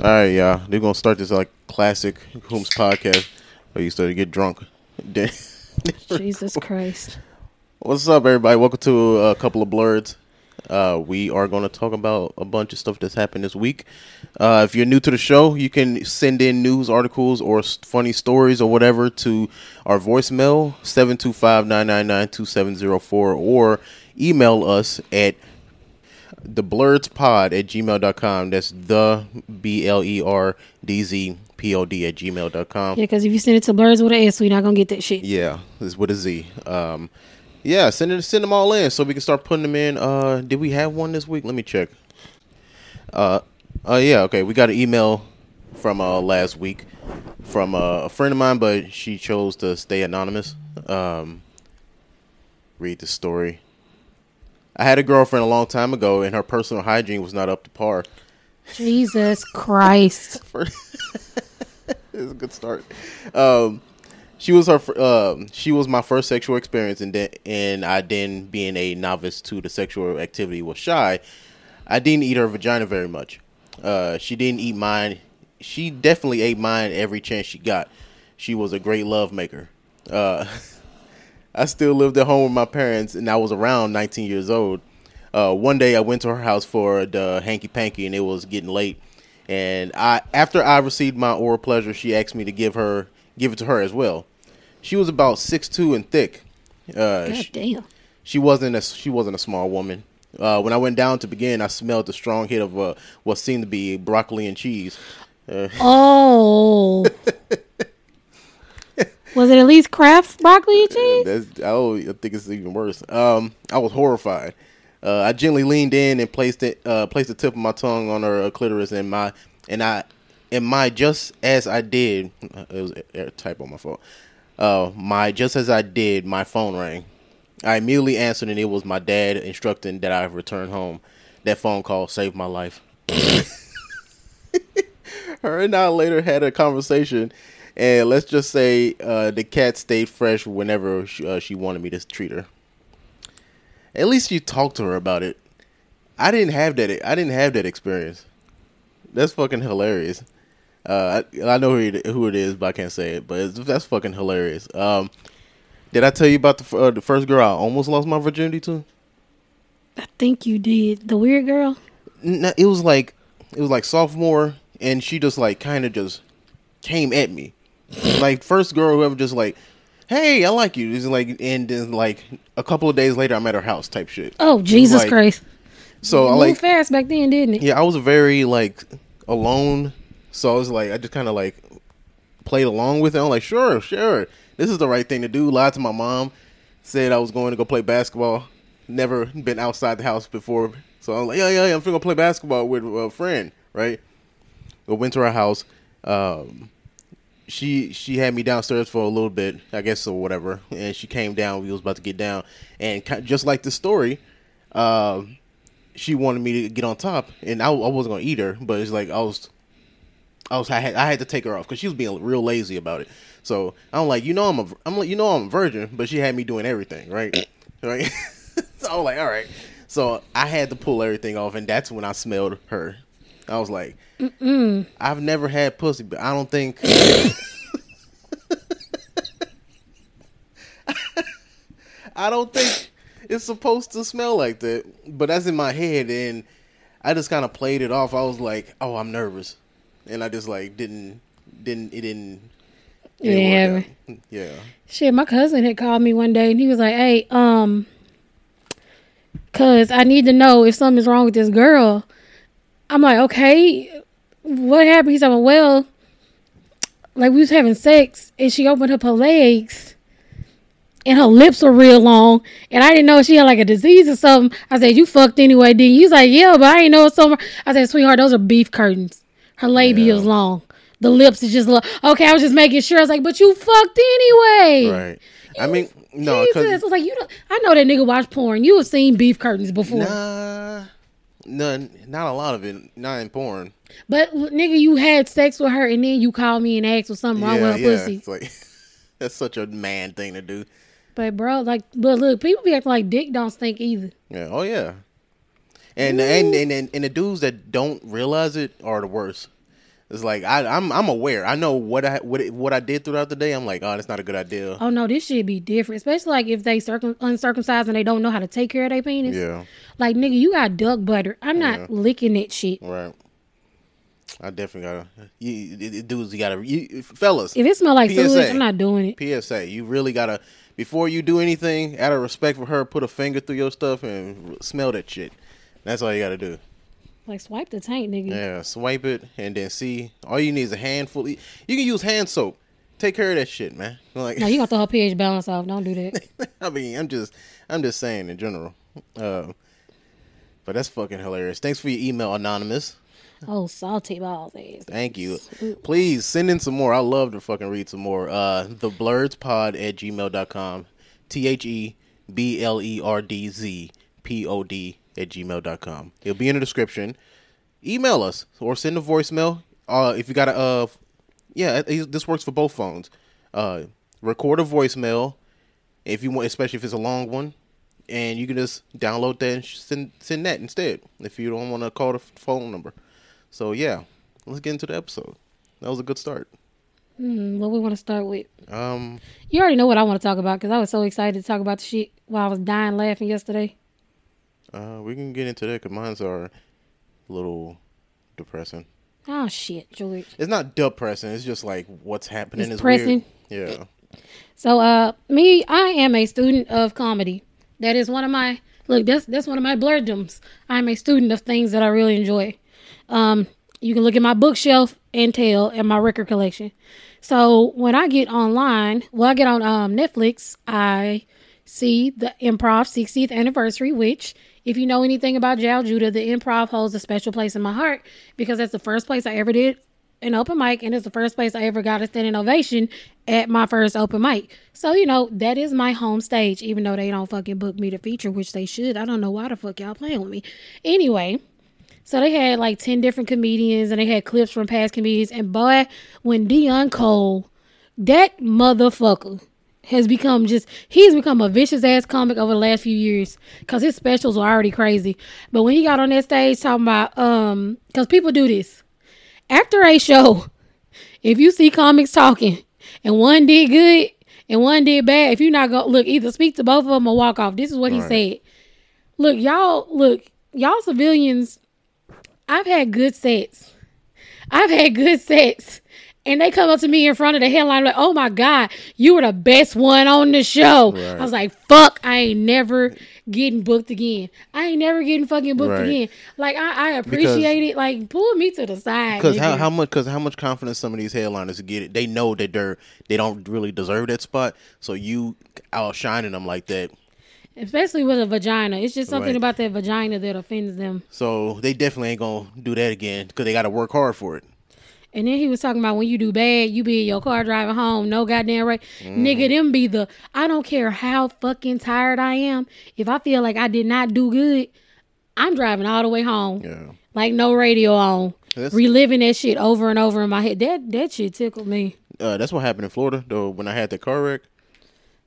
All right, y'all. They're gonna start this like classic Hooms podcast where you start to get drunk. Jesus Christ. What's up, everybody? Welcome to a couple of blurs. Uh, we are going to talk about a bunch of stuff that's happened this week. Uh, if you're new to the show, you can send in news articles or s- funny stories or whatever to our voicemail 725-999-2704 or email us at theblerdzpod at gmail.com. That's the B L E R D Z P O D at gmail.com. Yeah, because if you send it to Blurs with an S, we're not gonna get that shit. Yeah, is with a Z. Um, yeah, send it, send them all in so we can start putting them in. Uh, did we have one this week? Let me check. Uh, uh, yeah, okay. We got an email from uh last week from uh, a friend of mine, but she chose to stay anonymous. Um, read the story. I had a girlfriend a long time ago, and her personal hygiene was not up to par. Jesus Christ. it's a good start. Um, she was her. Um, she was my first sexual experience, and then, and I then being a novice to the sexual activity was shy. I didn't eat her vagina very much. Uh, she didn't eat mine. She definitely ate mine every chance she got. She was a great love maker. Uh, I still lived at home with my parents, and I was around 19 years old. Uh, one day, I went to her house for the hanky panky, and it was getting late. And I, after I received my oral pleasure, she asked me to give her, give it to her as well. She was about six two and thick. Uh, God she, damn. she wasn't a she wasn't a small woman. Uh, when I went down to begin, I smelled the strong hit of uh, what seemed to be broccoli and cheese. Uh, Oh. Was it at least Kraft broccoli and cheese? That's, oh, I think it's even worse. Um, I was horrified. Uh, I gently leaned in and placed it, uh, placed the tip of my tongue on her uh, clitoris, and my, and I, and my just as I did, it was a, on my phone. Uh, my just as I did, my phone rang. I immediately answered, and it was my dad instructing that I return home. That phone call saved my life. her and I later had a conversation, and let's just say uh, the cat stayed fresh whenever she, uh, she wanted me to treat her. At least you talked to her about it. I didn't have that. I didn't have that experience. That's fucking hilarious. Uh, I, I know who it, who it is, but I can't say it. But it's, that's fucking hilarious. Um, did I tell you about the, uh, the first girl I almost lost my virginity to? I think you did. The weird girl? No, it was like it was like sophomore, and she just like kind of just came at me, like first girl who ever just like, hey, I like you. It's like, and then like a couple of days later, I'm at her house type shit. Oh, Jesus like- Christ. So I like, fast back then, didn't it? yeah, I was very like alone, so I was like, I just kind of like played along with it. I'm like, sure, sure, this is the right thing to do. Lied to my mom, said I was going to go play basketball. Never been outside the house before, so I'm like, yeah, yeah, yeah I'm gonna play basketball with a friend, right? Go went to her house. Um, she she had me downstairs for a little bit, I guess, or whatever. And she came down. We was about to get down, and just like the story, um, she wanted me to get on top, and I, I wasn't gonna eat her, but it's like I was, I was, I had, I had to take her off because she was being real lazy about it. So I'm like, you know, I'm a, I'm like, you know, I'm a virgin, but she had me doing everything, right? right. so I was like, all right. So I had to pull everything off, and that's when I smelled her. I was like, I've never had pussy, but I don't think. I don't think it's supposed to smell like that. But that's in my head, and I just kind of played it off. I was like, "Oh, I'm nervous," and I just like didn't, didn't, it didn't. it didn't Yeah. yeah. Shit, my cousin had called me one day and he was like, "Hey, um, cause I need to know if something's wrong with this girl." I'm like, "Okay, what happened?" He's like, "Well, like we was having sex and she opened up her legs." And her lips were real long, and I didn't know she had like a disease or something. I said, "You fucked anyway, didn't you?" He's like, "Yeah, but I didn't know it's something." I said, "Sweetheart, those are beef curtains. Her labia is Yeah. long. The lips is just long." Okay, I was just making sure. I was like, "But you fucked anyway." Right. I mean, no, Jesus, I was like, you know, I know that nigga watch porn. You have seen beef curtains before, nah, none, not a lot of it. Not in porn. but nigga, you had sex with her, and then you called me and asked was something wrong with her pussy. It's like that's such a man thing to do. But bro, like, but look, people be acting like dick don't stink either. Yeah. Oh yeah. And and, and and and the dudes that don't realize it are the worst. It's like I, I'm I'm aware. I know what I what it, what I did throughout the day. I'm like, oh, that's not a good idea. Oh no, this should be different, especially like if they circum uncircumcised and they don't know how to take care of their penis. Yeah, Like nigga, you got duck butter. I'm Yeah. not licking that shit. right. I definitely gotta. You, dudes, you gotta. You, fellas, If it smell like PSA. sewage, I'm not doing it. PSA, you really gotta before you do anything, out of respect for her, put a finger through your stuff and smell that shit. That's all you gotta do. Like swipe the tank, nigga. Yeah, swipe it and then see. All you need is a handful. You can use hand soap. Take care of that shit, man. Like, No, you gonna throw her pH balance off. Don't do that. I mean, I'm just, I'm just saying in general. Uh, but that's fucking hilarious. Thanks for your email, anonymous. oh, salty balls. Thank you. Please send in some more. I love to fucking read some more. Uh the blerdzpod at gmail.com. T H E B L E R D Z P O D at gmail.com. It'll be in the description. Email us or send a voicemail. Uh if you got a uh yeah, this works for both phones. Uh record a voicemail if you want especially if it's a long one. And you can just download that and send send that instead if you don't want to call the phone number. So yeah, let's get into the episode. That was a good start. Hmm, what we want to start with? Um, You already know what I want to talk about because I was so excited to talk about the shit while I was dying laughing yesterday. Uh, we can get into that because mine's are a little depressing. Oh shit, George. It's not depressing. It's just like what's happening It's is pressing. weird. Yeah. So, uh, me, I am a student of comedy. That is one of my look. That's that's one of my blurdoms. I'm a student of things that I really enjoy. Um, you can look at my bookshelf and tell, and my record collection. So when I get online, well, I get on um, Netflix, I see the Improv 60th anniversary. Which, if you know anything about Jal Judah, the Improv holds a special place in my heart because that's the first place I ever did an open mic, and it's the first place I ever got a standing ovation at my first open mic. So, you know, that is my home stage, even though they don't fucking book me to feature, which they should. I don't know why the fuck y'all playing with me. Anyway, so they had like 10 different comedians, and they had clips from past comedians. And boy, when Deon Cole, that motherfucker, has become just he's become a vicious ass comic over the last few years because his specials were already crazy but when he got on that stage talking about um because people do this after a show, if you see comics talking and one did good and one did bad, if you're not to look, either speak to both of them or walk off. This is what he Right. said. Look, y'all, look, y'all civilians, I've had good sets. I've had good sets. And they come up to me in front of the headline like, "Oh my god, you were the best one on the show." Right. I was like, "Fuck, I ain't never getting booked again. I ain't never getting fucking booked Right. again." Like I, I appreciate it. Like pull me to the side. Because how, how much? Because how much confidence some of these headliners get it? They know that they're they don't really deserve that spot. So you outshining them like that. especially with a vagina. It's just something Right. about that vagina that offends them. So they definitely ain't gonna do that again because they got to work hard for it. And then he was talking about when you do bad, you be in your car driving home, no goddamn right. Mm-hmm. Nigga, them be the I don't care how fucking tired I am. If I feel like I did not do good, I'm driving all the way home. Yeah. Like no radio on. That's- reliving that shit over and over in my head. That that shit tickled me. Uh, that's what happened in Florida though when I had the car wreck.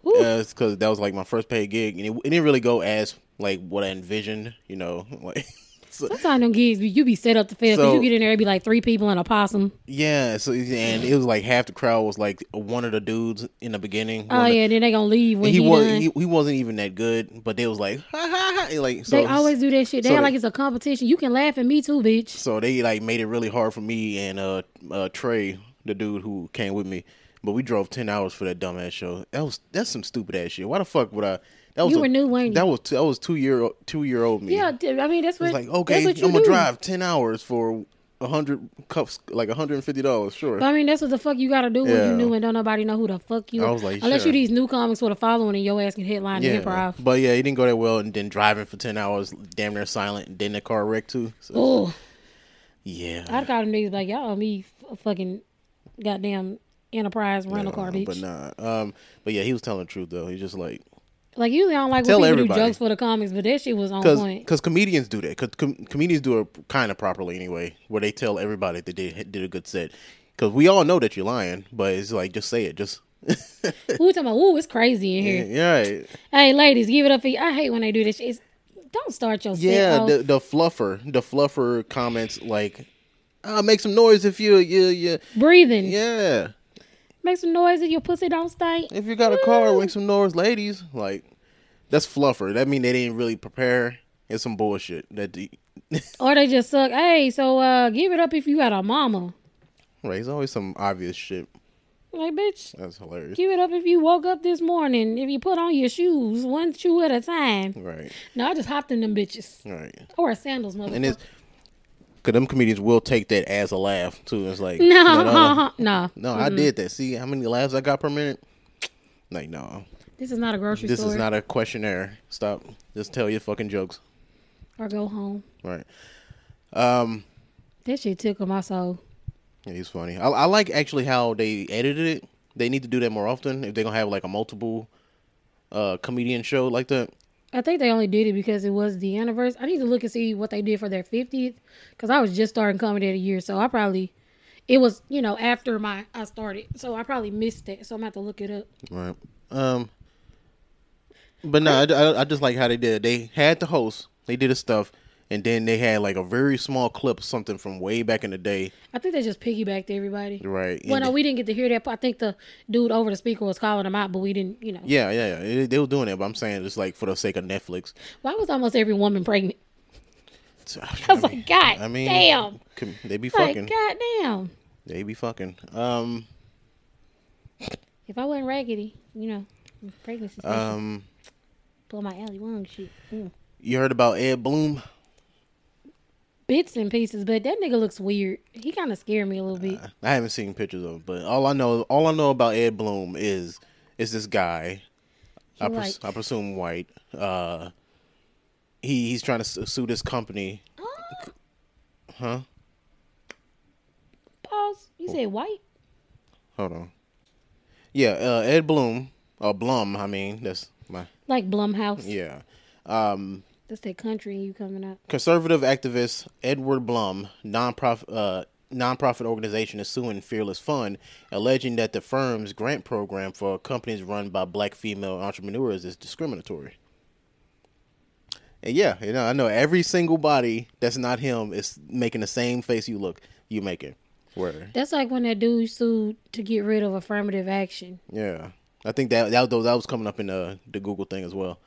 Uh, because that was like my first paid gig, and it, it didn't really go as like what I envisioned. You know, like so, Sometimes them gigs, you be set up to fail. So- you get in there, it be like three people and a possum. yeah. So and it was like half the crowd was like one of the dudes in the beginning. Oh One of- yeah, then they gonna leave when he, he, was done. he, he wasn't even that good, but they was like ha ha ha. Like so they always do that shit. They so like it's a competition. You can laugh at me too, bitch. So they like made it really hard for me and uh, uh Trey, the dude who came with me. But we drove ten hours for that dumbass show. That was that's some stupid ass shit. Why the fuck would I? That was You a- were new, weren't you? That was that was two year two year old me. Yeah, I mean that's I what. was like, okay, I'm gonna do. drive ten hours for a hundred cups, like a hundred and fifty dollars. Sure. But I mean that's what the fuck you gotta do when Yeah. you new and don't nobody know who the fuck you. I was like, unless sure. you these new comics with a following and your ass can headline yeah, improv. but yeah, it didn't go that well. And then driving for ten hours, damn near silent. And then the car wrecked too. So, Oh, yeah. I'd call them niggas like y'all me f- fucking goddamn enterprise rental car bitch. But nah. Um. But yeah, he was telling the truth though. He's just like. Like usually I don't like Tell when people everybody. do jokes for the comics, but that shit was on Because point. because comedians do that. Because com- comedians do it kind of properly anyway, where they tell everybody that they did a good set. Because we all know that you're lying, but it's like just say it. Just Who we talking about? Ooh, it's crazy in here. yeah, right. Hey, ladies, give it up for you. I hate when they do this. shit. It's, don't start your yeah. The the fluffer, the fluffer comments like uh, make some noise if you you you Breathing. yeah. Make some noise if your pussy don't stink. If you got a car, make some noise, ladies. Like that's fluffer. That mean they didn't really prepare. It's some bullshit. That the, Or they just suck. Hey, so uh give it up if you got a mama. right. It's always some obvious shit. Like, bitch, That's hilarious. give it up if you woke up this morning. If you put on your shoes, one shoe at a time. Right. No, I just hopped in them bitches. Right. I wear sandals, motherfucker. And it's cause them comedians will take that as a laugh too. It's like no, no, no, no. no. No, I did that. See how many laughs I got per minute? Like no, This is not a grocery this store. is not a questionnaire. Stop. Just tell your fucking jokes. or go home. Right. Um. That shit tickled my soul. Yeah, he's funny. I, I like actually how they edited it. They need to do that more often if they're gonna have like a multiple uh comedian show like that. I think they only did it because it was the anniversary. I need to look and see what they did for their 50th because I was just starting comedy at a year. So I probably, it was, you know, after my, I started. So I probably missed it. So I'm going to have to look it up. Right. Um. But no, I, I, I just like how they did. it. They had the host. They did the stuff, and then they had like a very small clip of something from way back in the day. I think they just piggybacked everybody. Right. Well, And no, we didn't get to hear that. I think the dude over the speaker was calling them out, but we didn't, you know. Yeah, yeah, yeah. They, were doing it, but I'm saying it's like for the sake of Netflix. Why was almost every woman pregnant? So, I was like, God I mean, damn. they be Like, fucking. God damn. They be fucking. Um. If I wasn't raggedy, you know, pregnancy. Um. pull my Ali Wong shit. Mm. You heard about Ed Bloom? Bits and pieces, but that nigga looks weird. He kind of scared me a little bit. I haven't seen pictures of him, but all I know, all I know about Ed Bloom is is this guy. I, pres- I presume white. Uh, he he's trying to sue this company, huh? Pause. You said white? Hold on. Yeah, uh, Ed Bloom or Blum. I mean, that's my Like Blumhouse. yeah. Um, That's that country you coming up. conservative activist Edward Blum, nonprofit uh, nonprofit organization, is suing Fearless Fund, alleging that the firm's grant program for companies run by black female entrepreneurs is discriminatory. And yeah, you know, I know every single body that's not him is making the same face you look you making. Where That's like when that dude sued to get rid of affirmative action. yeah, I think that that was, that was coming up in the the Google thing as well.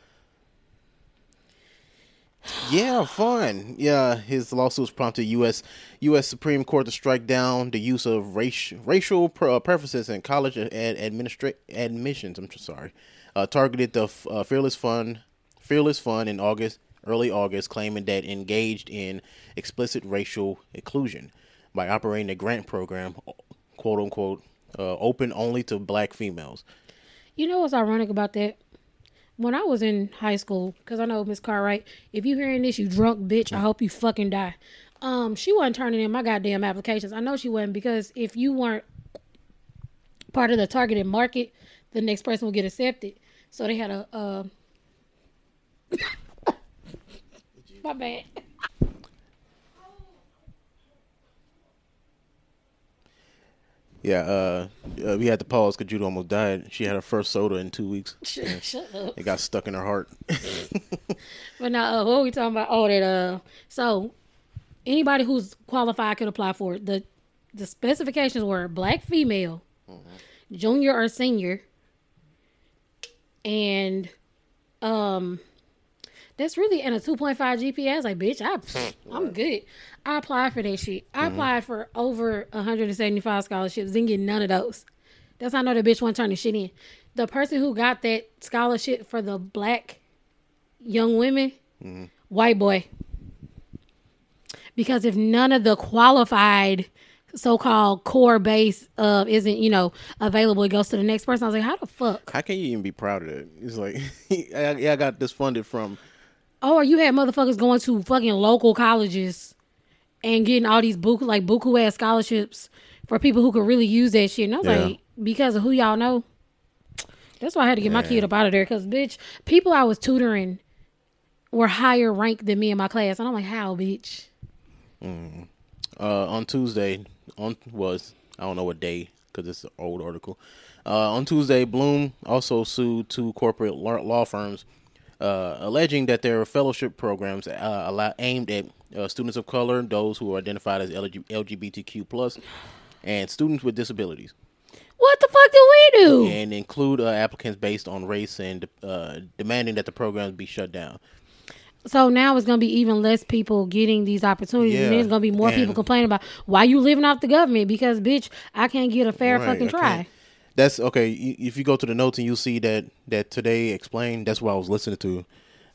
Yeah, fun. Yeah, his lawsuits prompted U.S. U.S. Supreme Court to strike down the use of race, racial uh, preferences in college ad, administra- admissions. I'm sorry, uh, targeted the uh, Fearless Fund, Fearless Fund in August, early August, claiming that engaged in explicit racial inclusion by operating a grant program, quote unquote, uh, open only to black females. You know what's ironic about that? When I was in high school, because I know Miss Cartwright, if you hearing this, you drunk bitch, I hope you fucking die. Um, she wasn't turning in my goddamn applications. I know she wasn't because if you weren't part of the targeted market, the next person will get accepted. So they had a. Uh... my bad. Yeah, uh, uh, we had to pause because Judah almost died. She had her first soda in two weeks. Shut, shut up. It got stuck in her heart. But now, uh, what are we talking about? Oh, that uh, so anybody who's qualified could apply for it. the The specifications were black female, junior or senior, and um, that's really in a two point five GPA. I was like, bitch, I, I'm good. I applied for that shit. I applied for over 175 scholarships. Didn't get none of those. That's how I know the bitch wasn't turning shit in. The person who got that scholarship for the black young women, white boy. Because if none of the qualified so-called core base uh, isn't, you know, available, it goes to the next person. I was like, how the fuck? How can you even be proud of that? It's like, I, yeah, I got this funded from. Oh, or you had motherfuckers going to fucking local colleges and getting all these buku like buku ass scholarships for people who could really use that shit. And I was Yeah. like, because of who y'all know. That's why I had to get my kid up out of there. Cause bitch, people I was tutoring were higher ranked than me in my class, and I'm like, how, bitch? Uh, on Tuesday, on was I don't know what day because it's an old article. Uh, on Tuesday, Blum also sued two corporate law firms uh, alleging that there are fellowship programs uh, allow, aimed at uh, students of color, those who are identified as LG, LGBTQ plus, and students with disabilities, What the fuck do we do? and include uh, applicants based on race and uh, demanding that the programs be shut down. So now it's gonna be even less people getting these opportunities, and Yeah, there's gonna be more and- people complaining about why you living off the government because bitch, I can't get a fair Right, fucking try. That's okay. If you go to the notes and you see that that today explained, that's what I was listening to.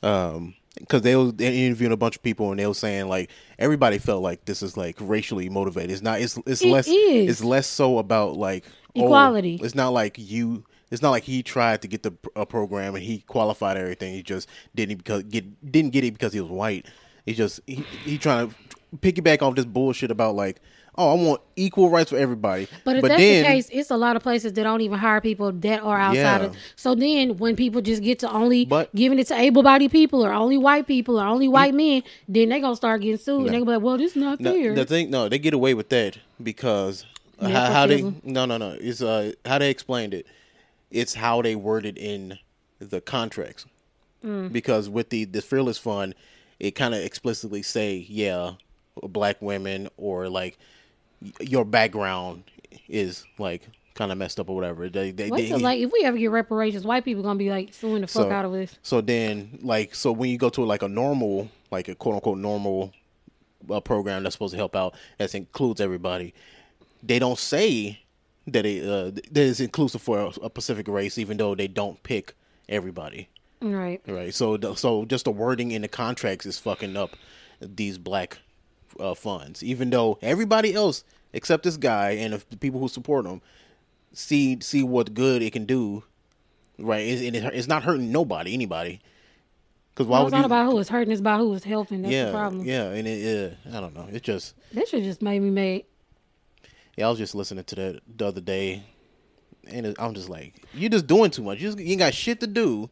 Um, because they was they interviewing a bunch of people and they were saying like everybody felt like this is like racially motivated. It's not. It's it's It less. is. It's less so about like oh, Equality. it's not like you. It's not like he tried to get the a program and he qualified everything. He just didn't because get didn't get it because he was white. He just he he trying to piggyback off this bullshit about like oh I want equal rights for everybody. But if that's the case, it's a lot of places that don't even hire people that are outside of. So then, when people just get to only But- giving it to able-bodied people or only white people or only white men, then they gonna start getting sued. And they gonna be like, "Well, this is not No, fair." the thing, no, they get away with that because how, how they no no no it's uh how they explained it. It's how they worded in the contracts Mm. because with the the fearless fund, it kind of explicitly say yeah, black women or like your background is like kind of messed up or whatever. They they, Wait they till like if we ever get reparations, white people gonna be like suing the fuck out of us. So then, like, so when you go to like a normal, like a quote unquote normal uh, program that's supposed to help out, that includes everybody, they don't say that it uh, that it's inclusive for a, a Pacific race, even though they don't pick everybody. Right. Right. So, the, so just the wording in the contracts is fucking up these black uh, funds, even though everybody else except this guy and the people who support him see see what good it can do. Right. It's, and it, it's not hurting nobody, anybody. Because why Well, would it's not you? about who it's hurting; it's about who is helping. That's the yeah, problem. yeah, and it, yeah, I don't know. It just That should just made me mad. yeah. I was just listening to that the other day, and it, I'm just like, you're just doing too much. You, just, you ain't got shit to do.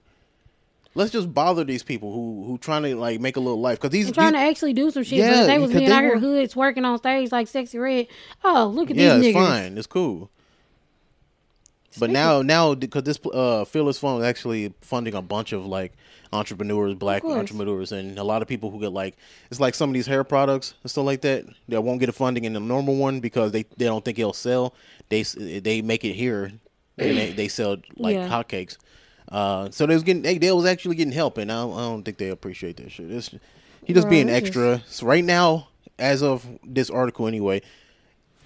Let's just bother these people who who trying to like make a little life because these, And trying these- to actually do some shit. but Yeah, if they was being out here hoods working on stage like Sexy Redd. Oh, look at yeah, these it's fine. It's cool. But now, now because this uh, Fearless Fund is actually funding a bunch of like entrepreneurs, black entrepreneurs, and a lot of people who get like it's like some of these hair products and stuff like that that won't get a funding in the normal one because they, they don't think it'll sell. They they make it here and they, they sell like Yeah. hotcakes. Uh, so they was getting they, they was actually getting help, and I don't, I don't think they appreciate that shit. It's, he just Bro, being extra. So right now, as of this article anyway,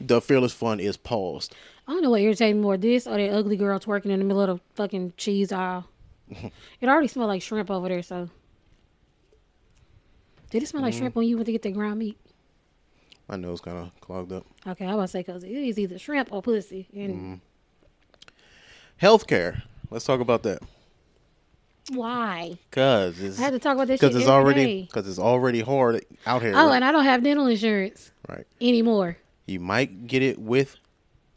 the Fearless Fund is paused. I don't know what irritates me more, this or that ugly girl twerking in the middle of the fucking cheese aisle. it already smelled like shrimp over there, so. Did it smell Mm. like shrimp when you went to get the ground meat? My nose kind of clogged up. Okay, I was about to say because it is either shrimp or pussy. And Mm-hmm. Healthcare. Let's talk about that. Why? Cause it's I had to talk about this because it's already because it's already hard out here. Oh, right? and I don't have dental insurance right. anymore. You might get it with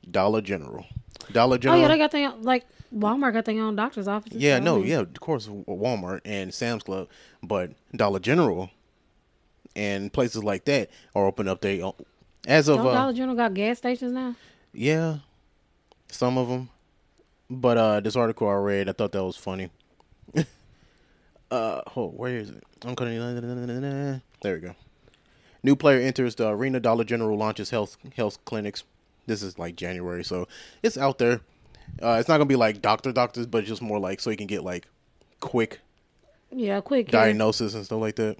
Dollar General. Dollar General. Oh yeah, they got their like Walmart got their own doctor's office. Yeah, no, yeah, of course, Walmart and Sam's Club, but Dollar General and places like that are open up their own. As of Don't uh, Dollar General got gas stations now. Yeah, some of them. But uh, this article I read, I thought that was funny. uh, oh, where is it? I'm gonna. There we go. New player enters the arena. Dollar General launches health health clinics. This is like January, so it's out there. Uh, it's not gonna be like doctor doctors, but just more like so you can get like quick Yeah, quick. diagnosis and stuff like that.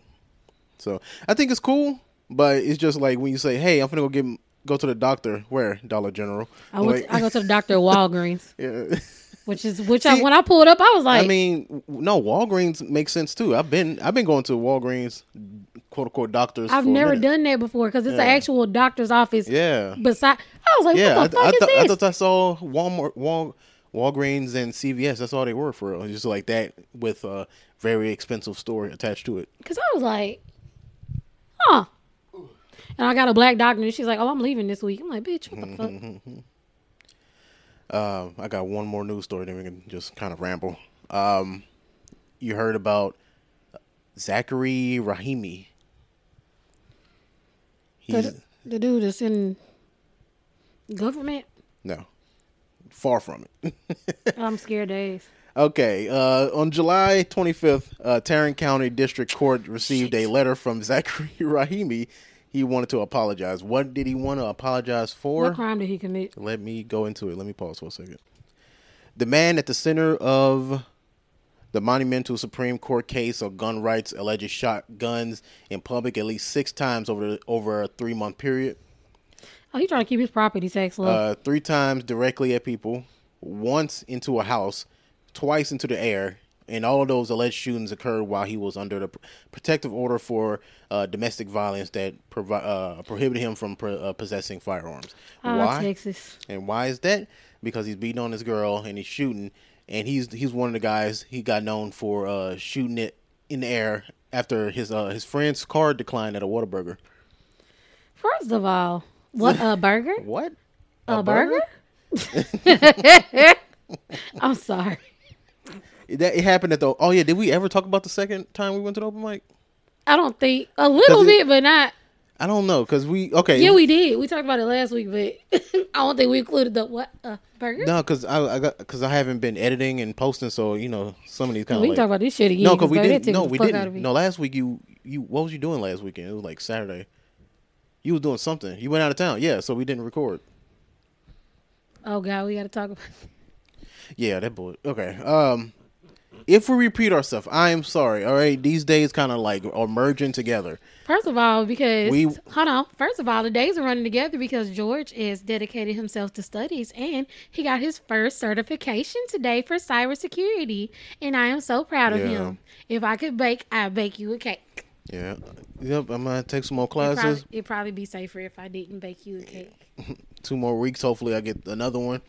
So I think it's cool, but it's just like when you say, "Hey, I'm gonna go get go to the doctor." Where Dollar General? I went. Like- I go to the doctor at Walgreens, yeah. Which is which. I, when I pulled up, I was like, I mean, no, Walgreens makes sense too. I've been I've been going to Walgreens, quote unquote doctors. I've never done that before because it's Yeah. an actual doctor's office. Yeah, Beside, I was like, yeah. what the I, I, fuck is thought, I this? thought I saw Walmart, Wal, Walgreens, and CVS. That's all they were for. real. Just like that with a very expensive store attached to it. Because I was like, huh. And I got a black doctor, and she's like, "Oh, I'm leaving this week." I'm like, "Bitch, what the fuck?" Um, I got one more news story, then we can just kind of ramble. Um, you heard about Zachary Rahimi. He's The, the dude that's in government. no far from it. I'm scared days. Okay, uh, on July 25th, uh, Tarrant County District Court received a letter from Zachary Rahimi. He wanted to apologize. What did he want to apologize for? What crime did he commit? Let me go into it. Let me pause for a second. The man at the center of the monumental Supreme Court case of gun rights alleged shot guns in public at least six times over the, over a three month period. Oh, he trying to keep his property tax low. Uh, three times directly at people, once into a house, twice into the air, and all of those alleged shootings occurred while he was under the protective order for uh, domestic violence that provi- uh, prohibited him from pr- uh, possessing firearms. Ah, Why? Texas. And why is that? Because he's beating on this girl and he's shooting, and he's he's one of the guys he got known for uh, shooting it in the air after his uh, his friend's car declined at a Whataburger. First of all, what a burger? What? A, burger? I'm sorry. That it happened at the. Oh yeah, did we ever talk about the second time we went to the open mic? I don't think a little it- bit, but not. I don't know because we okay. Yeah, we did. We talked about it last week, but I don't think we included the what a burger. no because I, I got because I haven't been editing and posting, so you know some of these kind we of can like talk about this shit again. no because we didn't no we fuck out of didn't no last week you you what was you doing last weekend? It was like Saturday. You was doing something. You went out of town, yeah. So we didn't record. Oh god, we got to talk about. Yeah, that boy. Okay. Um, if we repeat ourselves, I am sorry. All right, these days kind of like are merging together. First of all, because We- hold on. First of all, the days are running together because George is dedicated himself to studies and he got his first certification today for cybersecurity, and I am so proud of Yeah. him. If I could bake, I'd bake you a cake. Yeah. Yep. I'm gonna take some more It'd probably, classes. it'd probably be safer if I didn't bake you a cake. Two more weeks. Hopefully, I get another one.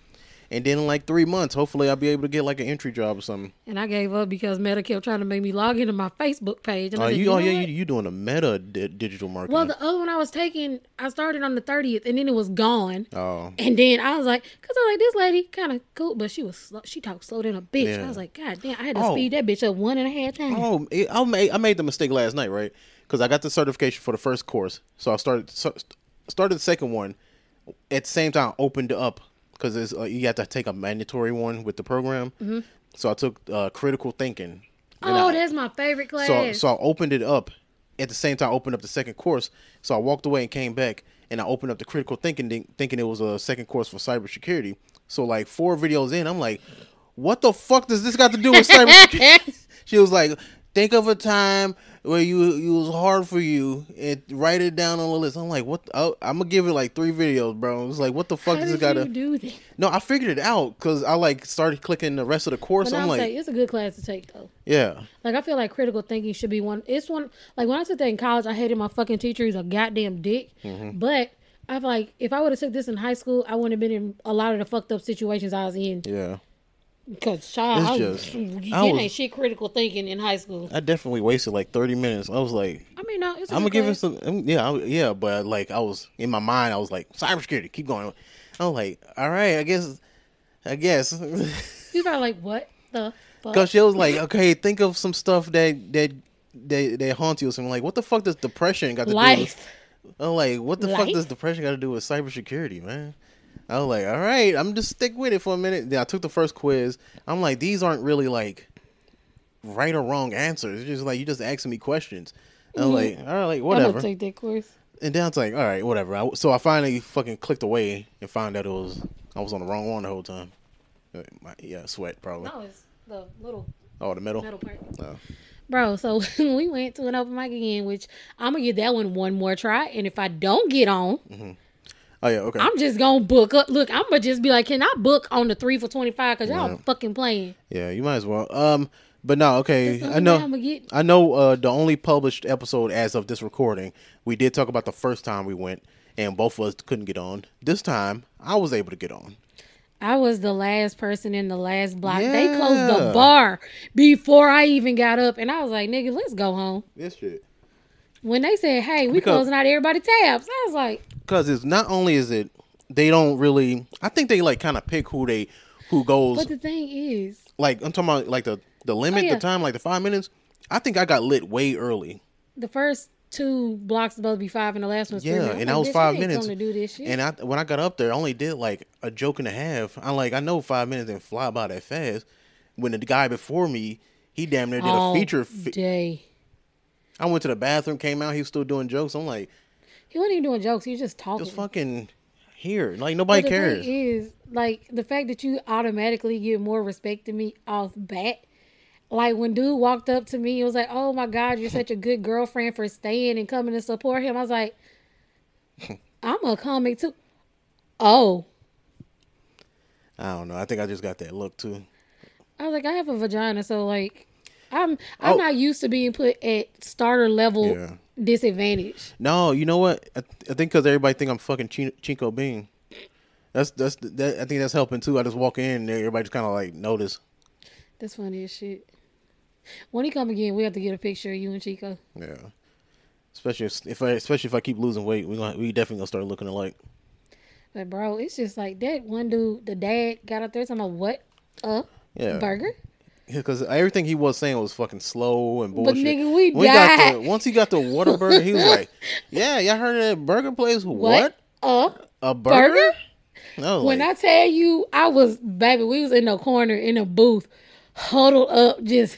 And then in like three months, hopefully, I'll be able to get like an entry job or something. And I gave up because Meta kept trying to make me log into my Facebook page. And Oh, I said, you, you oh know yeah, what? you, you doing a meta di- digital marketing? Well, the other one I was taking, I started on the 30th and then it was gone. oh, And then I was like, because I was like, this lady kind of cool, but she was slow. She talked slow than a bitch. Yeah. I was like, God damn, I had to Oh. speed that bitch up one and a half times. oh, it, I made I made the mistake last night, right? Because I got the certification for the first course, so I started so, started the second one at the same time. Opened up because uh, you have to take a mandatory one with the program. So I took uh, critical thinking. Oh, I- that's my favorite class. So so I opened it up at the same time. I opened up the second course. So I walked away and came back, and I opened up the critical thinking, thinking it was a second course for cybersecurity. So like four videos in, I'm like, what the fuck does this got to do with cybersecurity? she was like, think of a time where you it was hard for you and write it down on the list. I'm like, what? I, I'm gonna give it like three videos, bro. It was like, what the fuck How does it did got you to? do that? No, I figured it out because I like started clicking the rest of the course. But I'm I'm like, it's a good class to take though. yeah. Like I feel like critical thinking should be one. It's one. Like when I took that in college, I hated my fucking teacher. He's a goddamn dick. Mm-hmm. But I feel like if I would have took this in high school, I wouldn't have been in a lot of the fucked up situations I was in. Yeah. Because child, It's I just- was, you I was- ain't shit critical thinking in high school. I definitely wasted like 30 minutes. I was like, I mean, no, it's. i I'm gonna give it some. um, Yeah, I, yeah, but like I was in my mind, I was like cybersecurity. Keep going. I was like, all right, I guess, I guess, You probably like what the because she was like, okay, think of some stuff that that that, that haunt you. or something like, what the fuck does depression got to do? with Life. I'm like, what the fuck does depression got to do with cybersecurity, man? I was like, all right, I'm just stick with it for a minute. Then I took the first quiz. I'm like, these aren't really like right or wrong answers. It's just like you just asking me questions. I'm mm-hmm. like, all right, like I'm whatever. gonna take that course. And then I was like, all right, whatever. I, so I finally fucking clicked away and found out it was I was on the wrong one the whole time. My- yeah, sweat probably. No, it's the little Oh, the middle. metal part. Oh. Bro, so we went to an open mic again, which I'm gonna give that one one more try. And if I don't get on, mm-hmm. Oh yeah, okay. I'm just gonna book up. Look, I'm gonna just be like, can I book on the three for twenty five? Cause y'all Yeah. fucking playing. yeah, you might as well. Um, but no, okay. I know. Get- I know. Uh, the only published episode as of this recording, we did talk about the first time we went, and both of us couldn't get on. This time, I was able to get on. I was the last person in the last block. They closed the bar before I even got up, and I was like, nigga, let's go home. This shit. When they said, hey, we Because- closing out everybody tabs, I was like, Because it's not only is it they don't really. I think they like kind of pick who they who goes. but the thing is, like I'm talking about like the the limit, Oh, yeah. the time, like the five minutes. I think I got lit way early. the first two blocks supposed to be five, and the last one's Yeah, minutes. And that was five minutes. come to do this shit. And I when I got up there, I only did like a joke and a half. I'm like, I know five minutes didn't fly by that fast. when the guy before me, he damn near did All a feature. Fi- day. I went to the bathroom, came out, he was still doing jokes. I'm like, He wasn't even doing jokes. He was just talking. just fucking here, like nobody But the cares. thing is, like the fact that you automatically get more respect than me off bat. Like when dude walked up to me, it was like, "Oh my God, you're such a good girlfriend for staying and coming to support him." I was like, "I'm a comic too." Oh, I don't know. I think I just got that look too. I was like, I have a vagina, so like, I'm I'm Oh. not used to being put at starter level Yeah. Disadvantage. No, you know what? I, I think because everybody think I'm fucking Chi- Chico Bean. That's that's that. I think that's helping too. I just walk in, and everybody just kind of like notice. That's funny as shit. When he come again, we have to get a picture of you and Chico. Yeah. Especially if, I especially if I keep losing weight, we gonna we definitely gonna start looking alike. But bro, it's just like that one dude, the dad got up there talking about what? Uh, Yeah. burger? Because everything he was saying was fucking slow and bullshit. But nigga, we he got the, once he got the Whataburger, he was like, "Yeah, y'all heard of that burger place? What? Uh, A burger?" burger? I was when like, I tell you, I was baby, we was in the corner in a booth, huddled up, just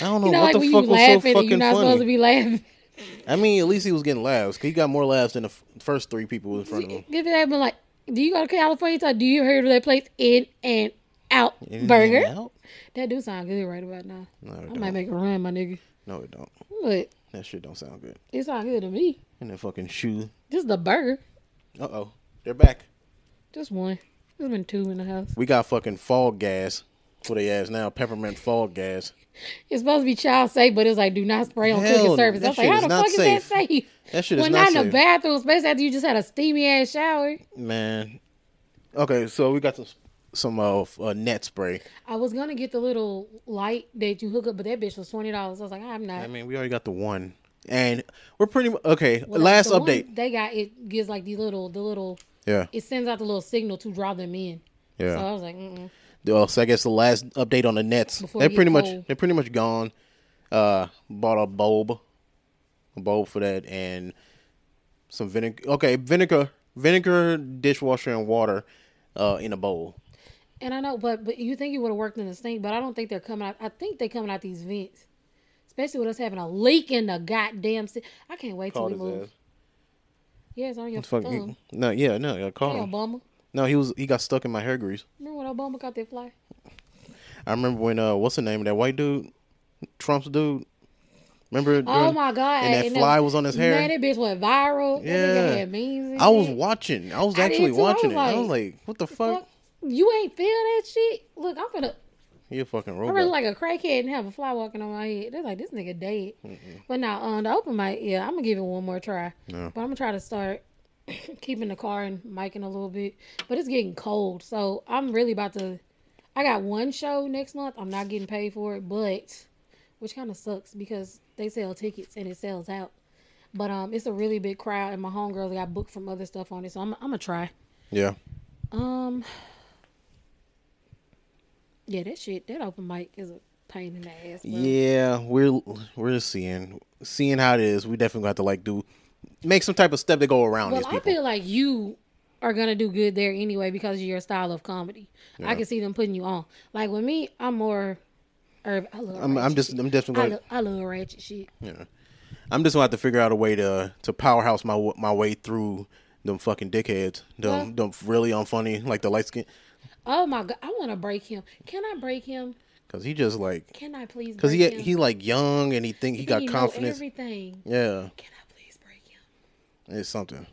I don't know you know, what like the when fuck you was so laughing and you're fucking not supposed to funny. be laughing. I mean, at least he was getting laughs. 'cause He got more laughs than the f- first three people in front of him. Give it been like, do you go to California? Do you heard of that place In and Out In Burger? and out? That do sound good right about now. No, I don't. might make a run, my nigga. No, it don't. But That shit don't sound good. it sound good to me. And that fucking shoe. Just the burger. Uh oh, they're back. Just one. There's been two in the house. We got fucking fog gas for the ass now. Peppermint fog gas. It's supposed to be child safe, but it's like do not spray on Hell, cooking surface. I was like, how is the fuck is safe. that safe? That shit is When not not in the bathroom, especially after you just had a steamy ass shower. Man. Okay, so we got some some of f- uh, net spray. I was gonna get the little light that you hook up, but that bitch was twenty dollars. I was like, I'm not. I mean, we already got the one, and we're pretty okay. Well, last the one update. they got it gives like the little the little Yeah, it sends out the little signal to draw them in. Yeah, So yeah. I was like, Mm-mm. Uh, so I guess the last update on the nets. Before they're it get pretty much they're pretty much gone. Uh, bought a bulb, a bulb for that, and some vinegar. Okay, vinegar, vinegar, dishwasher, and water, uh, in a bowl. And I know, but but you think it would have worked in the sink, but I don't think they're coming out. I think they're coming out these vents, especially with us having a leak in the goddamn. Si- I can't wait till Called we his move. ass. Yeah, it's on your Fuck, thumb. he- no, yeah, no, I caught Hey, him. Obama. No, he was he got stuck in my hair grease. Remember when Obama got that fly? I remember when uh, what's the name of that white dude, Trump's dude. Remember? Oh during- my god! And that the- fly was on his hair. Man, that bitch went viral. That Yeah. nigga had memes. and I was shit. watching. I was I did actually too. I watching was it. I was like, like, "What the fuck? Fuck, You ain't feel that shit. Look, I'm gonna. You a fucking I robot?" really like a crackhead and have a fly walking on my head. They're like, this nigga dead. But now, um, the open mic, yeah, I'm gonna give it one more try. Yeah. But I'm gonna try to start keeping the car and micing a little bit. But it's getting cold, so I'm really about to. I got one show next month. I'm not getting paid for it, but which kind of sucks because they sell tickets and it sells out. But um, it's a really big crowd, and my homegirls got booked from other stuff on it, so I'm I'm gonna try. yeah. Um. Yeah, that shit, that open mic is a pain in the ass. Bro. Yeah, we're we're just seeing seeing how it is. We definitely got to like do make some type of step to go around Well, I feel like you are gonna do good there anyway because of your style of comedy. Yeah. I can see them putting you on. Like with me, I'm more. Or, I love. I'm, I'm just shit. I'm definitely I, lo- I love ratchet shit. yeah. I'm just gonna have to figure out a way to to powerhouse my my way through them fucking dickheads. Them Well- them really unfunny like the light skin Oh my god, I want to break him. Can I break him? because he just like Can I please? because he him? he like young and he think he got know confidence. everything. Yeah, Can I please break him? it's something.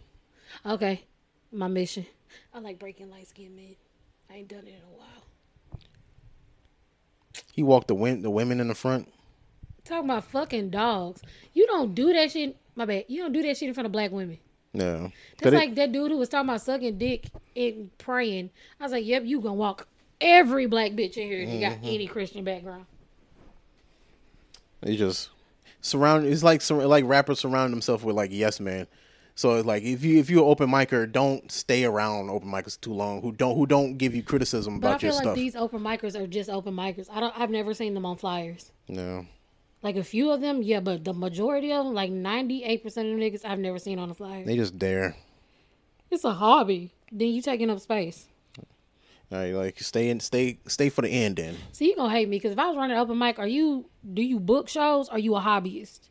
Okay, my mission. I like breaking light skinned men. I ain't done it in a while. He walked the win- the women in the front. Talking about fucking dogs. You don't do that shit. My bad. You don't do that shit in front of black women. Yeah, That's 'Cause it- like that dude who was talking about sucking dick and praying. I was like, yep, you gonna walk every black bitch in here if you got Mm-hmm. any Christian background. He just surround. It's like sur- like rappers surround themselves with like yes man. So it's like if you if you're an open micer, don't stay around open micers too long. Who don't who don't give you criticism But I about feel your like stuff. these open micers are just open micers. I don't. I've never seen them on flyers. no, Like a few of them, yeah, but the majority of them, like ninety eight percent of them niggas, I've never seen on a flyer. they just dare. It's a hobby. Then you taking up space. Like, like stay in, stay, stay for the end. Then See, you gonna hate me because if I was running up open mic, are you? Do you book shows? Or are you a hobbyist?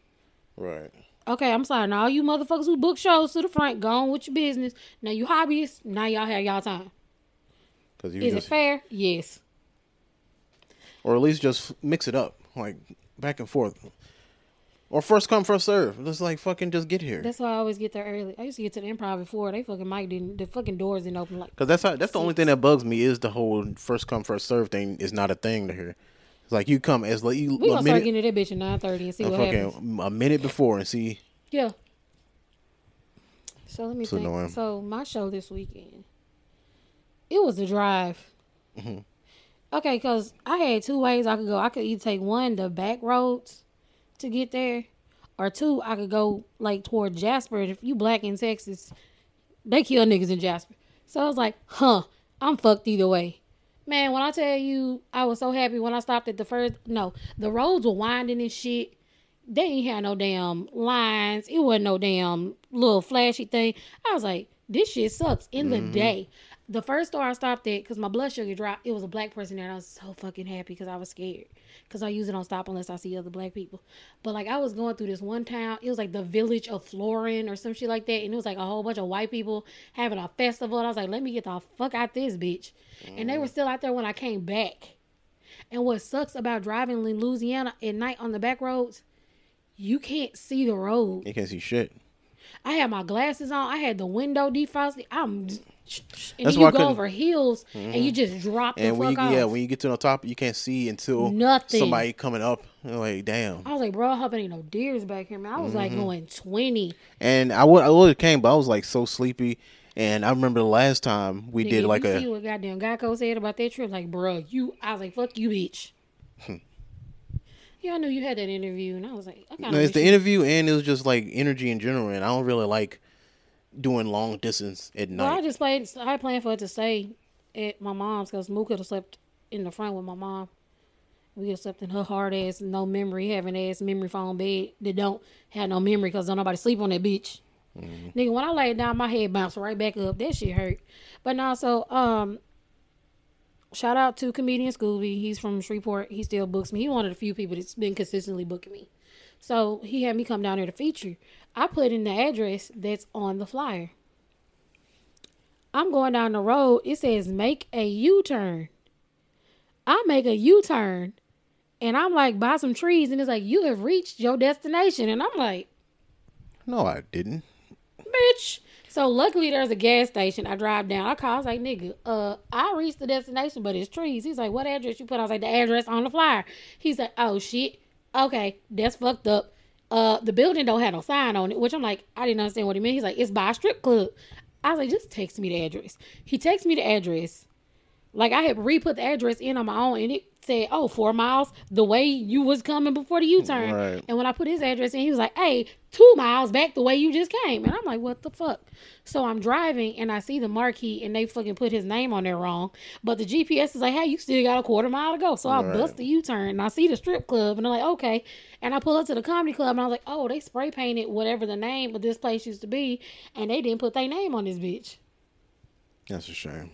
right. Okay, I'm sorry. Now all you motherfuckers who book shows to the front, go on with your business. Now you hobbyists. Now y'all have y'all time. Because you Is just, it fair? Yes. or at least just mix it up, like back and forth, or first come first serve. Let's like fucking just get here. That's why I always get there early. I used to get to the improv before they fucking mic didn't. The fucking doors didn't open like. Because that's how, that's the only thing that bugs me is the whole first come first serve thing is not a thing to here. It's like you come as like you We gonna start minute, getting to that bitch at nine thirty and see what happens. a minute before and see. Yeah. So let me It's think. annoying. So my show this weekend, it was a drive. Mm-hmm. Okay, because I had two ways I could go. I could either take one the back roads to get there, or two I could go like toward Jasper. If you black in Texas, they kill niggas in Jasper. So I was like, huh, I'm fucked either way. Man, when I tell you, I was so happy when I stopped at the first. No, the roads were winding and shit. They ain't had no damn lines. It wasn't no damn little flashy thing. I was like, this shit sucks. In the mm-hmm. day, the first store I stopped at, because my blood sugar dropped, it was a black person there. And I was so fucking happy because I was scared. Because I usually don't stop unless I see other black people. But like, I was going through this one town. It was like the village of Florien or some shit like that. And it was like a whole bunch of white people having a festival. And I was like, let me get the fuck out this bitch. And they were mm. still out there when I came back. And what sucks about driving in Louisiana at night on the back roads, you can't see the road. You can't see shit. I had my glasses on. I had the window defrosted. I'm, and That's then you go over hills and you just drop the And when fuck you off. yeah, when you get to the top, you can't see until Nothing. somebody coming up. Like damn. I was like, bro, I hope it ain't no deers back here, man. I was Mm-hmm. like going twenty. And I would I would have came, but I was like so sleepy. And I remember the last time we Nigga, did like you a see what goddamn Geico said about that trip, like, bro, you. I was like, fuck you, bitch. Yeah, I knew you had that interview, and I was like, I kind No, it's the interview and it was just like energy in general, and I don't really like doing long distance at night. Well, I just played. I planned for it to stay at my mom's because Moo could have slept in the front with my mom. We could have slept in her hard ass, no memory, having ass memory phone bed that don't have no memory because don't nobody sleep on that bitch. Nigga, when I laid down, my head bounced right back up. That shit hurt. But now, so um, shout out to comedian Scooby. He's from Shreveport. He still books me. He one of the few people that's been consistently booking me. So he had me come down here to feature. I put in the address that's on the flyer. I'm going down the road. It says make a U turn. I make a U turn and I'm like by some trees and it's like you have reached your destination and I'm like, No, I didn't. bitch. So luckily there's a gas station. I drive down. I call. I was like, nigga, uh, I reached the destination, but it's trees. He's like, what address you put? I was like, the address on the flyer. He's like, oh shit. Okay, that's fucked up. Uh, the building don't have no sign on it, which I'm like, I didn't understand what he meant. He's like, it's by a strip club. I was like, just text me the address. He texted me the address. Like I had re-put the address in on my own, and it said, "Oh, four miles the way you was coming before the U-turn." Right. And when I put his address in, he was like, "Hey, two miles back the way you just came." And I'm like, "What the fuck?" So I'm driving, and I see the marquee, and they fucking put his name on there wrong. But the GPS is like, "Hey, you still got a quarter mile to go." So I Right. bust the U-turn, and I see the strip club, and I'm like, "Okay." And I pull up to the comedy club, and I was like, "Oh, they spray painted whatever the name of this place used to be, and they didn't put their name on this bitch." That's a shame.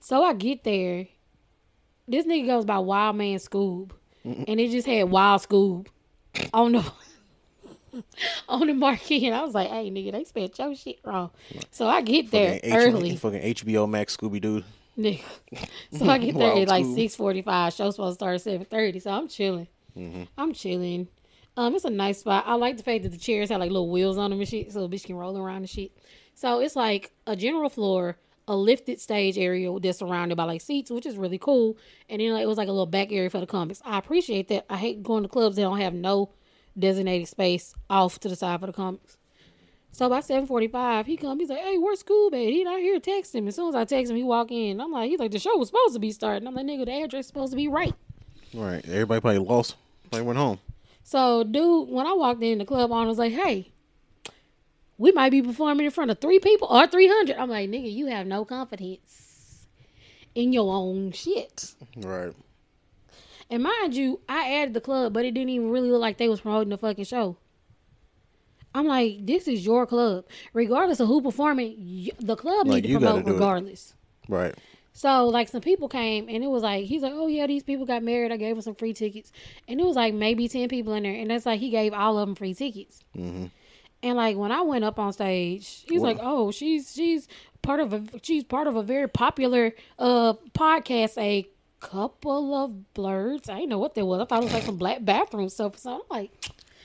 So I get there. This nigga goes by Wild Man Scoob. And it just had Wild Scoob on the on the marquee. And I was like, hey nigga, they spelled your shit wrong. So I get there Fucking, early. H- fucking HBO Max Scooby Doo. Nigga. So I get there at like six forty five. Show supposed to start at seven thirty. So I'm chilling. I'm chilling. Um, it's a nice spot. I like the fact that the chairs have like little wheels on them and shit, so the bitch can roll around and shit. So it's like a general floor, a lifted stage area that's surrounded by like seats, which is really cool. And then like, it was like a little back area for the comics. I appreciate that. I hate going to clubs that don't have no designated space off to the side for the comics. So by seven forty five, he come. He's like, "Hey, where's Scoob at? He not here." Text him. As soon as I text him, he walk in. I'm like, "He's like, the show was supposed to be starting." I'm like, "Nigga, the address supposed to be right." Right. Everybody probably lost. Probably went home. So, dude, when I walked in, the club owner was like, "Hey, we might be performing in front of three people or 300." I'm like, "Nigga, you have no confidence in your own shit." Right. And mind you, I added the club, but it didn't even really look like they was promoting the fucking show. I'm like, this is your club, regardless of who performing. The club Like, need to promote do it. regardless. Right. So like some people came and it was like he's like, oh yeah, these people got married. I gave them some free tickets, and it was like maybe ten people in there, and that's like he gave all of them free tickets. hmm And like when I went up on stage, he's What- like, "Oh, she's she's part of a she's part of a very popular uh podcast, a couple of blurs. I didn't know what that was. I thought it was like some black bathroom stuff. So I'm like,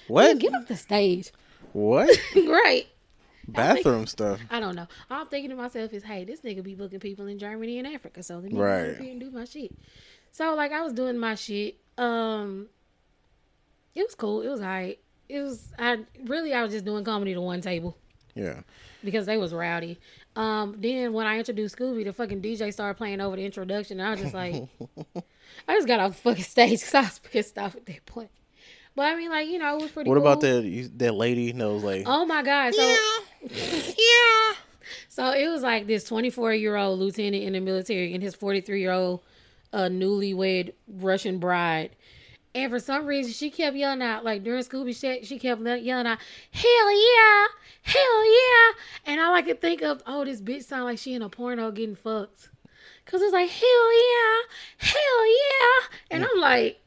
What? get off the stage, What? right. Bathroom stuff. I don't know. All I'm thinking to myself is, hey, this nigga be booking people in Germany and Africa, so let me Right. go up here and do my shit. So like I was doing my shit. Um, it was cool. It was alright. It was. I really I was just doing comedy to one table. Yeah. because they was rowdy. Um, then when I introduced Scooby, the fucking DJ started playing over the introduction. And I was just like, I just got off the fucking stage because I was pissed off at that point. But I mean, like you know, it was pretty. What about that that lady that was like Oh my god! So yeah. so it was like this 24 year old lieutenant in the military and his 43 year old uh, newlywed Russian bride. And for some reason, she kept yelling out, like during Scooby shit, she kept yelling out, hell yeah, hell yeah. And all I could think of, oh, this bitch sound like she in a porno getting fucked. Cause it's like, hell yeah, hell yeah. And I'm like,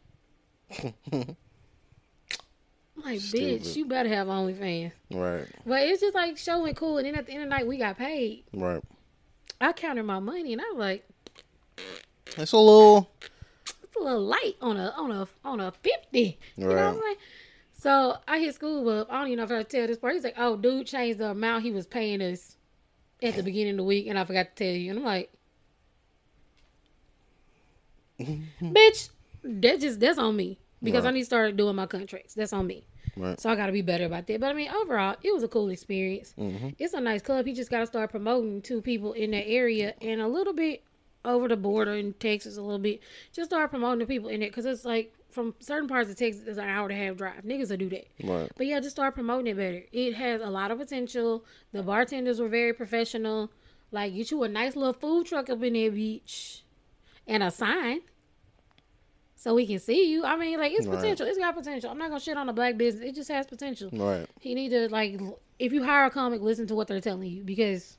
I'm like, bitch, you better have OnlyFans. Right. But it's just like showing cool. And then at the end of the night, we got paid. Right. I counted my money and I was like, It's a little it's a little light on a on a on a fifty. You know what I'm saying? So I hit Scoob up. I don't even know if I tell this part. He's like, "Oh, dude changed the amount he was paying us at the beginning of the week, and I forgot to tell you." And I'm like, "Bitch, that just that's on me because I need to start doing my contracts. That's on me." right. So I got to be better about that. But I mean, overall, it was a cool experience. Mm-hmm. It's a nice club. He just got to start promoting to people in that area and a little bit over the border in Texas, a little bit. Just start promoting the people in it because it's like from certain parts of Texas, it's an hour and a half drive. Niggas will do that. Right. But yeah, just start promoting it better. It has a lot of potential. The bartenders were very professional. Like, get you a nice little food truck up in there, beach, and a sign. So we can see you. I mean, like it's Right. potential. It's got potential. I'm not gonna shit on the black business. It just has potential. Right. He need to like, if you hire a comic, listen to what they're telling you because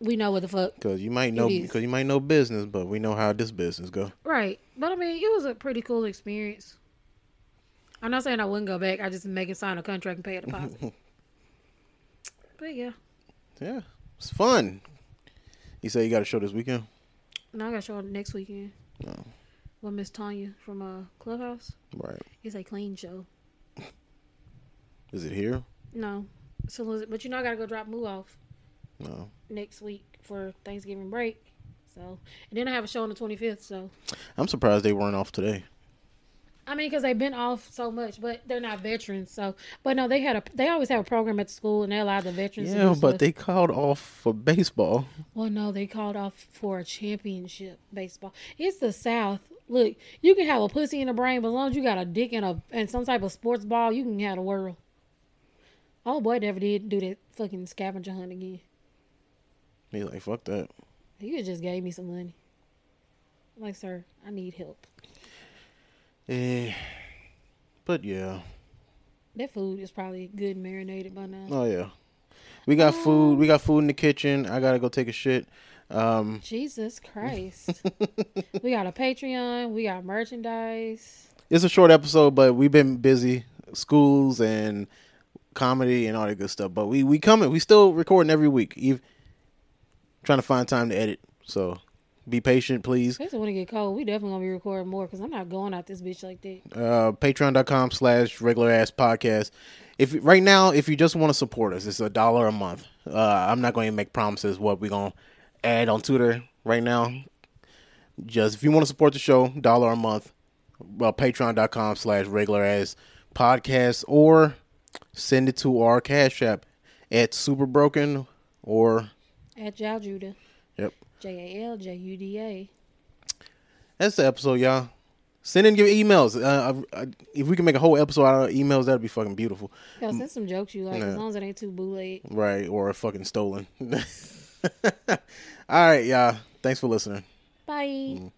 we know what the fuck. Because you might know because you might know business, but we know how this business go. Right. But I mean, it was a pretty cool experience. I'm not saying I wouldn't go back. I just make him sign a contract and pay a deposit. but yeah, Yeah. It's fun. You say you got a show this weekend? No, I got to show next weekend. No. With Miss Tanya from uh, Clubhouse. Right. It's a clean show. Is it here? No. So, but you know, I got to go drop Moo off No. next week for Thanksgiving break. So, and then I have a show on the 25th. So, I'm surprised they weren't off today. I mean, because they've been off so much, but they're not veterans. So, but no, they had a they always have a program at the school, and they allow the veterans. Yeah, but stuff. they called off for baseball. Well, no, they called off for a championship baseball. It's the South. Look, you can have a pussy in the brain, but as long as you got a dick and a and some type of sports ball, you can have the world. Oh boy, never did do that fucking scavenger hunt again. He's like, fuck that. He could just gave me some money. I'm like, sir, I need help. Eh. But yeah. That food is probably good marinated by now. Oh yeah. We got food. We got food in the kitchen. I gotta go take a shit. Um, Jesus Christ. we got a Patreon. We got merchandise. it's a short episode, but we've been busy, schools and comedy and all that good stuff. But we we coming. We still recording every week. Eve trying to find time to edit. So be patient, please. Especially when it get cold. We definitely gonna be recording more because I'm not going out this bitch like that. uh, patreon.com slash regular ass podcast. If right now, if you just want to support us, it's a dollar a month. Uh, I'm not going to make promises what we're going to add on Twitter right now. Just if you want to support the show, dollar a month. Well, patreon.com slash regular ass podcast or send it to our cash app at super broken or At Jal Judah. yep. J A L J U D A. That's the episode, y'all. Send in your emails. Uh, I, I, if we can make a whole episode out of emails, that'd be fucking beautiful. Yo, send some jokes you like, as long as it ain't too bootleg. Right, or fucking stolen. All right, y'all. Thanks for listening. Bye.